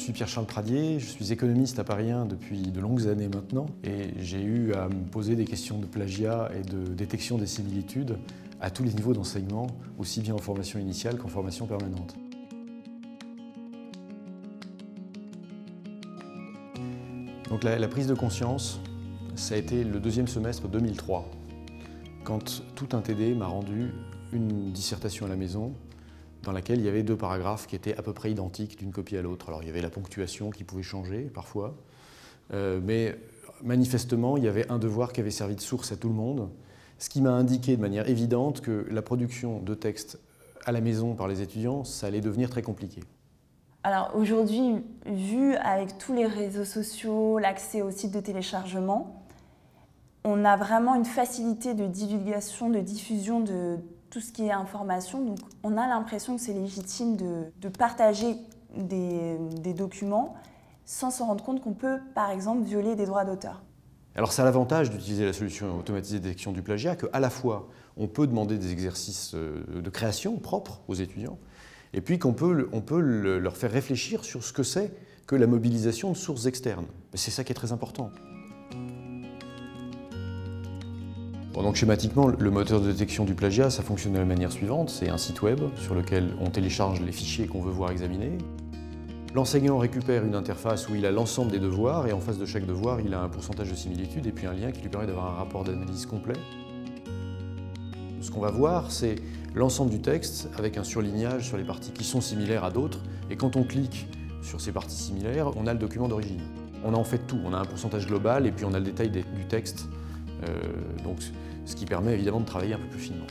suis Pierre-Charles Pradier, je suis économiste à Paris 1 depuis de longues années maintenant et j'ai eu à me poser des questions de plagiat et de détection des similitudes à tous les niveaux d'enseignement, aussi bien en formation initiale qu'en formation permanente. Donc la, la, prise de conscience, ça a été le deuxième semestre 2003, quand tout un TD m'a rendu une dissertation à la maison dans laquelle il y avait deux paragraphes qui étaient à peu près identiques d'une copie à l'autre. Alors il y avait la ponctuation qui pouvait changer parfois, euh, mais manifestement il y avait un devoir qui avait servi de source à tout le monde, ce qui m'a indiqué de manière évidente que la production de textes à la maison par les étudiants, ça allait devenir très compliqué. Alors aujourd'hui, vu avec tous les réseaux sociaux, l'accès aux sites de téléchargement, on a vraiment une facilité de divulgation, de diffusion de tout ce qui est information. On a l'impression que c'est légitime de, partager des, documents sans se rendre compte qu'on peut, par exemple, violer des droits d'auteur. Alors c'est l'avantage d'utiliser la solution automatisée de détection du plagiat qu'à la fois on peut demander des exercices euh, de création propres aux étudiants, et puis qu'on peut, peut leur faire réfléchir sur ce que c'est que la mobilisation de sources externes. C'est ça qui est très important. Donc schématiquement, le moteur de détection du plagiat, ça fonctionne de la manière suivante. C'est un site web sur lequel on télécharge les fichiers qu'on veut voir examinés. L'enseignant récupère une interface où il a l'ensemble des devoirs et en face de chaque devoir, il a un pourcentage de similitude et puis un lien qui lui permet d'avoir un rapport d'analyse complet. Ce qu'on va voir, c'est l'ensemble du texte avec un surlignage sur les parties qui sont similaires à d'autres. Et quand on clique sur ces parties similaires, on a le document d'origine. On a en fait tout. On a un pourcentage global et puis on a le détail du texte donc, ce qui permet évidemment de travailler un peu plus finement.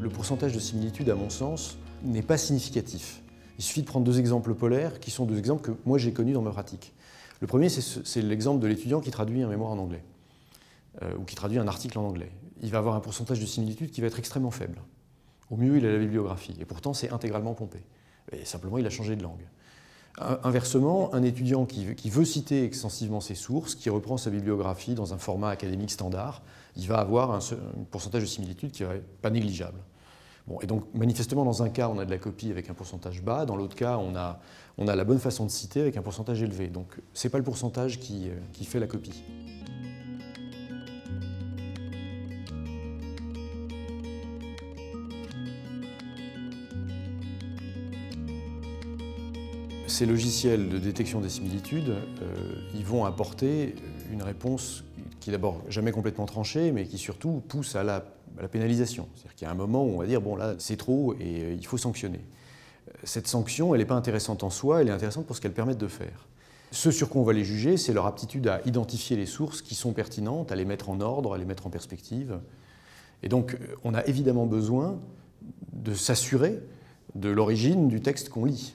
Le pourcentage de similitude, à mon sens, n'est pas significatif. Il suffit de prendre deux exemples polaires qui sont deux exemples que moi j'ai connus dans ma pratique. Le premier, c'est l'exemple de l'étudiant qui traduit un mémoire en anglais, euh, ou qui traduit un article en anglais. Il va avoir un pourcentage de similitude qui va être extrêmement faible. Au mieux, il a la bibliographie, et pourtant c'est intégralement pompé. Et simplement, il a changé de langue. Inversement, un étudiant qui, veut citer extensivement ses sources, qui reprend sa bibliographie dans un format académique standard, il va avoir un, pourcentage de similitude qui n'est pas négligeable. Et donc, manifestement, dans un cas, on a de la copie avec un pourcentage bas, dans l'autre cas, on a, la bonne façon de citer avec un pourcentage élevé. Donc, ce n'est pas le pourcentage qui, euh, qui fait la copie. Ces logiciels de détection des similitudes, euh, ils vont apporter une réponse qui d'abord jamais complètement tranchée, mais qui surtout pousse à la, pénalisation. C'est-à-dire qu'il y a un moment où on va dire, bon là, c'est trop et euh, il faut sanctionner. Cette sanction, elle n'est pas intéressante en soi, elle est intéressante pour ce qu'elle permet de faire. Ce sur quoi on va les juger, c'est leur aptitude à identifier les sources qui sont pertinentes, à les mettre en ordre, à les mettre en perspective. Et donc, on a évidemment besoin de s'assurer de l'origine du texte qu'on lit.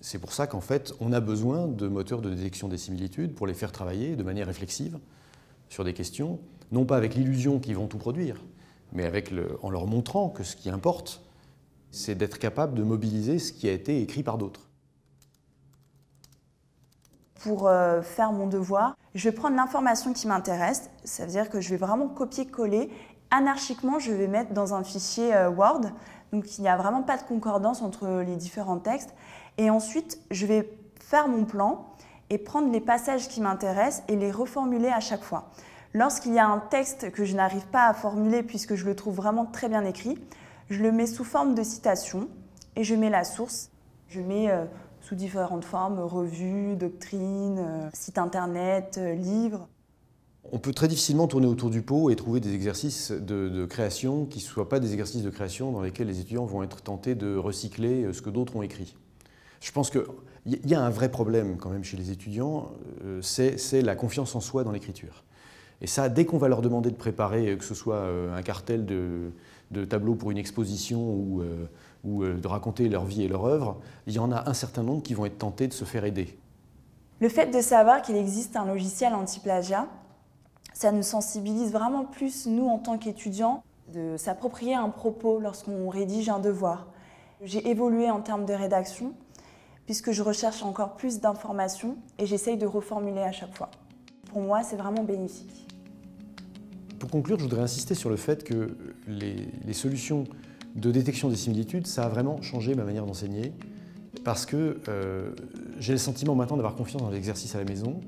C'est pour ça qu'en fait, on a besoin de moteurs de détection des similitudes pour les faire travailler de manière réflexive sur des questions, non pas avec l'illusion qu'ils vont tout produire, mais avec en leur montrant que ce qui importe, c'est d'être capable de mobiliser ce qui a été écrit par d'autres. Pour euh, faire mon devoir, je vais prendre l'information qui m'intéresse, ça veut dire que je vais vraiment copier-coller. Anarchiquement, je vais mettre dans un fichier euh, Word, donc il n'y a vraiment pas de concordance entre les différents textes. Et ensuite, je vais faire mon plan et prendre les passages qui m'intéressent et les reformuler à chaque fois. Lorsqu'il y a un texte que je n'arrive pas à formuler puisque je le trouve vraiment très bien écrit, je le mets sous forme de citation et je mets la source. Je mets euh, sous différentes formes, revue, doctrine, euh, site internet, euh, livre. On peut très difficilement tourner autour du pot et trouver des exercices de, création qui ne soient pas des exercices de création dans lesquels les étudiants vont être tentés de recycler ce que d'autres ont écrit. Je pense qu'il y a un vrai problème quand même chez les étudiants, euh, c'est la confiance en soi dans l'écriture. Et ça, dès qu'on va leur demander de préparer, que ce soit euh, un cartel de, tableaux pour une exposition ou, euh, de raconter leur vie et leur œuvre, il y en a un certain nombre qui vont être tentés de se faire aider. Le fait de savoir qu'il existe un logiciel anti-plagiat, ça nous sensibilise vraiment plus, nous, en tant qu'étudiants, de s'approprier un propos lorsqu'on rédige un devoir. J'ai évolué en termes de rédaction, puisque je recherche encore plus d'informations et j'essaye de reformuler à chaque fois. Pour moi, c'est vraiment bénéfique. Pour conclure, je voudrais insister sur le fait que les, solutions de détection des similitudes, ça a vraiment changé ma manière d'enseigner parce que euh, j'ai le sentiment maintenant d'avoir confiance dans l'exercice à la maison.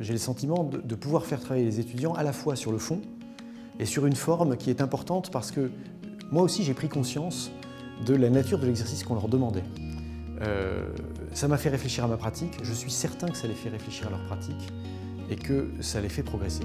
J'ai le sentiment de, pouvoir faire travailler les étudiants à la fois sur le fond et sur une forme qui est importante parce que moi aussi j'ai pris conscience de la nature de l'exercice qu'on leur demandait. Euh, ça m'a fait réfléchir à ma pratique, je suis certain que ça les fait réfléchir à leur pratique et que ça les fait progresser.